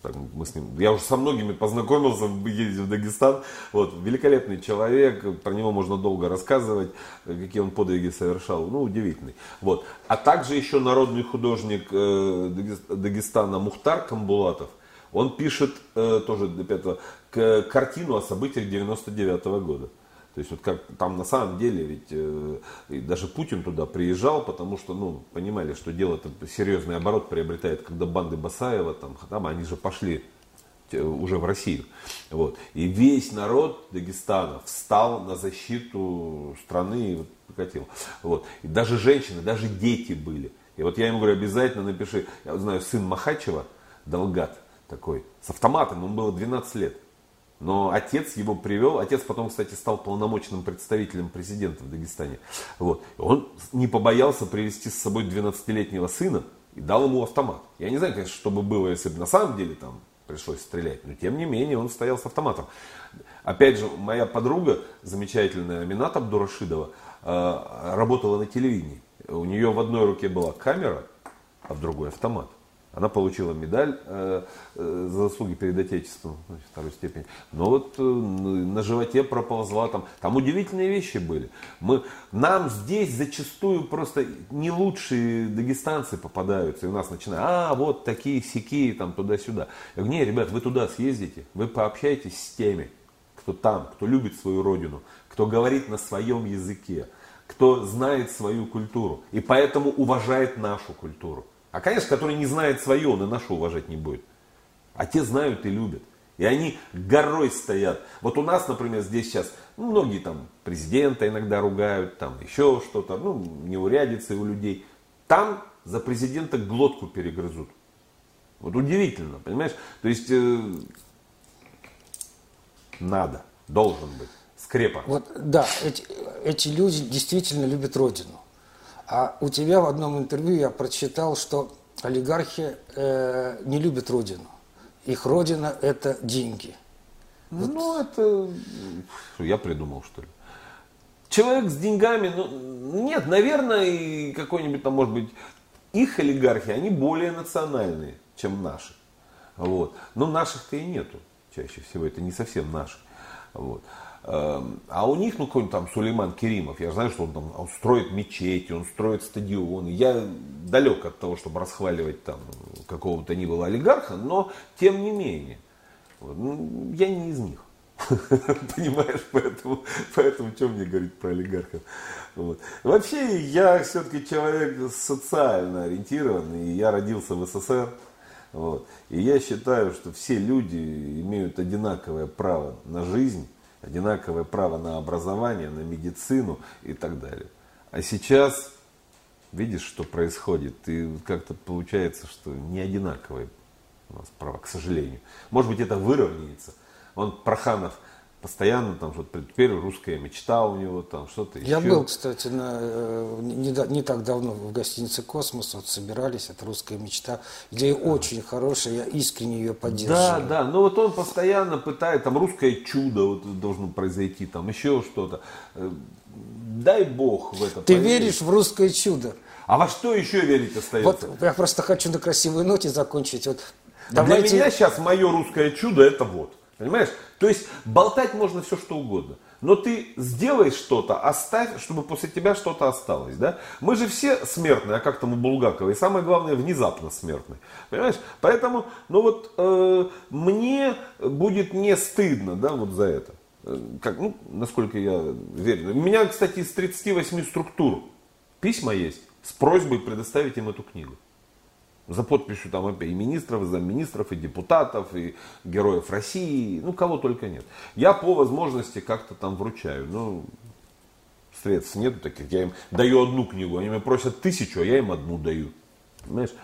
так, мы с ним, я уже со многими познакомился, ездил в Дагестан. Вот, великолепный человек, про него можно долго рассказывать, какие он подвиги совершал. Ну, удивительный. Вот. А также еще народный художник э, Дагестана Мухтар Камбулатов. Он пишет э, тоже до пятого, картину о событиях 99 -го года. То есть вот как там на самом деле ведь э, даже Путин туда приезжал, потому что ну, понимали, что дело серьезный оборот приобретает, когда банды Басаева, там, там они же пошли э, уже в Россию. Вот. И весь народ Дагестана встал на защиту страны и вот, покатил. Вот. И даже женщины, даже дети были. И вот я ему говорю, обязательно напиши. Я знаю, сын Махачева, Долгат такой, с автоматом, ему было 12 лет. Но отец его привел, отец потом, кстати, стал полномочным представителем президента в Дагестане. Вот. Он не побоялся привести с собой 12-летнего сына и дал ему автомат. Я не знаю, конечно, что бы было, если бы на самом деле там пришлось стрелять, но тем не менее он стоял с автоматом. Опять же, моя подруга, замечательная Аминат Абдурашидова, э, работала на телевидении. У нее в одной руке была камера, а в другой автомат. Она получила медаль э, э, за заслуги перед Отечеством, значит, второй степень. Но вот э, на животе проползла там. Там удивительные вещи были. Мы, нам здесь зачастую просто не лучшие дагестанцы попадаются. И у нас начинают, а, вот такие сякие, там, туда-сюда. Я говорю, не, ребят, вы туда съездите, вы пообщайтесь с теми, кто там, кто любит свою родину, кто говорит на своем языке, кто знает свою культуру и поэтому уважает нашу культуру. А, конечно, который не знает свое, он и нашу уважать не будет. А те знают и любят. И они горой стоят. Вот у нас, например, здесь сейчас ну, многие там президента иногда ругают, там еще что-то, ну, неурядицы у людей. Там за президента глотку перегрызут. Вот удивительно, понимаешь? То есть э, надо, должен быть, скрепа. Вот, да, эти, эти люди действительно любят Родину. А у тебя в одном интервью я прочитал, что олигархи э, не любят родину. Их родина – это деньги. Вот. Ну, это я придумал, что ли. Человек с деньгами, ну, нет, наверное, какой-нибудь там, может быть, их олигархи, они более национальные, чем наши. Вот. Но наших-то и нету чаще всего, это не совсем наши. Вот. Эм, а у них, ну, какой-нибудь там Сулейман Керимов, я знаю, что он там он строит мечети, он строит стадионы. Я далек от того, чтобы расхваливать там какого-то ни было олигарха, но тем не менее, вот, ну, я не из них. Понимаешь, поэтому, поэтому что мне говорить про олигархов? Вот. Вообще, я все-таки человек социально ориентированный, я родился в СССР. Вот. И я считаю, что все люди имеют одинаковое право на жизнь, одинаковое право на образование, на медицину и так далее. А сейчас видишь, что происходит, и как-то получается, что не одинаковые у нас права, к сожалению. Может быть, это выровняется. Он Проханов постоянно там что-то теперь русская мечта у него там что-то Я был, кстати, на, э, не, не так давно в гостинице Космос, вот собирались, это русская мечта. Идея да. очень хорошая, я искренне ее поддерживаю. Да, да, но вот он постоянно пытает, там русское чудо вот должно произойти, там еще что-то. Э, дай бог в это. Ты поверить. веришь в русское чудо? А во что еще верить остается? Вот я просто хочу на красивой ноте закончить. Вот, давайте... Для меня сейчас мое русское чудо это вот. Понимаешь? То есть болтать можно все что угодно. Но ты сделай что-то, оставь, чтобы после тебя что-то осталось. Да? Мы же все смертные, а как там у Булгакова. И самое главное, внезапно смертные. Понимаешь? Поэтому, ну вот, э, мне будет не стыдно да, вот за это. Э, как, ну, насколько я верю. У меня, кстати, из 38 структур письма есть с просьбой предоставить им эту книгу за подписью там и министров, и замминистров, и депутатов, и героев России, ну кого только нет. Я по возможности как-то там вручаю, ну средств нету таких, я им даю одну книгу, они меня просят тысячу, а я им одну даю, понимаешь?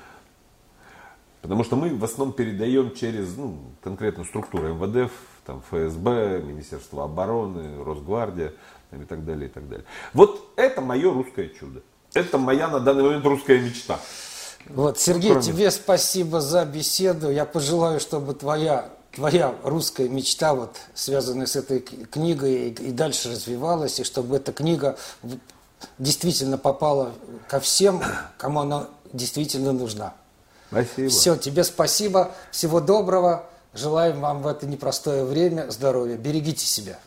Потому что мы в основном передаем через ну, конкретную структуру МВД, там, ФСБ, Министерство обороны, Росгвардия и так далее, и так далее. Вот это мое русское чудо. Это моя на данный момент русская мечта. Вот, Сергей, Кроме... тебе спасибо за беседу. Я пожелаю, чтобы твоя, твоя русская мечта, вот, связанная с этой книгой, и, и дальше развивалась, и чтобы эта книга действительно попала ко всем, кому она действительно нужна. Спасибо. Все, тебе спасибо. Всего доброго. Желаем вам в это непростое время здоровья. Берегите себя.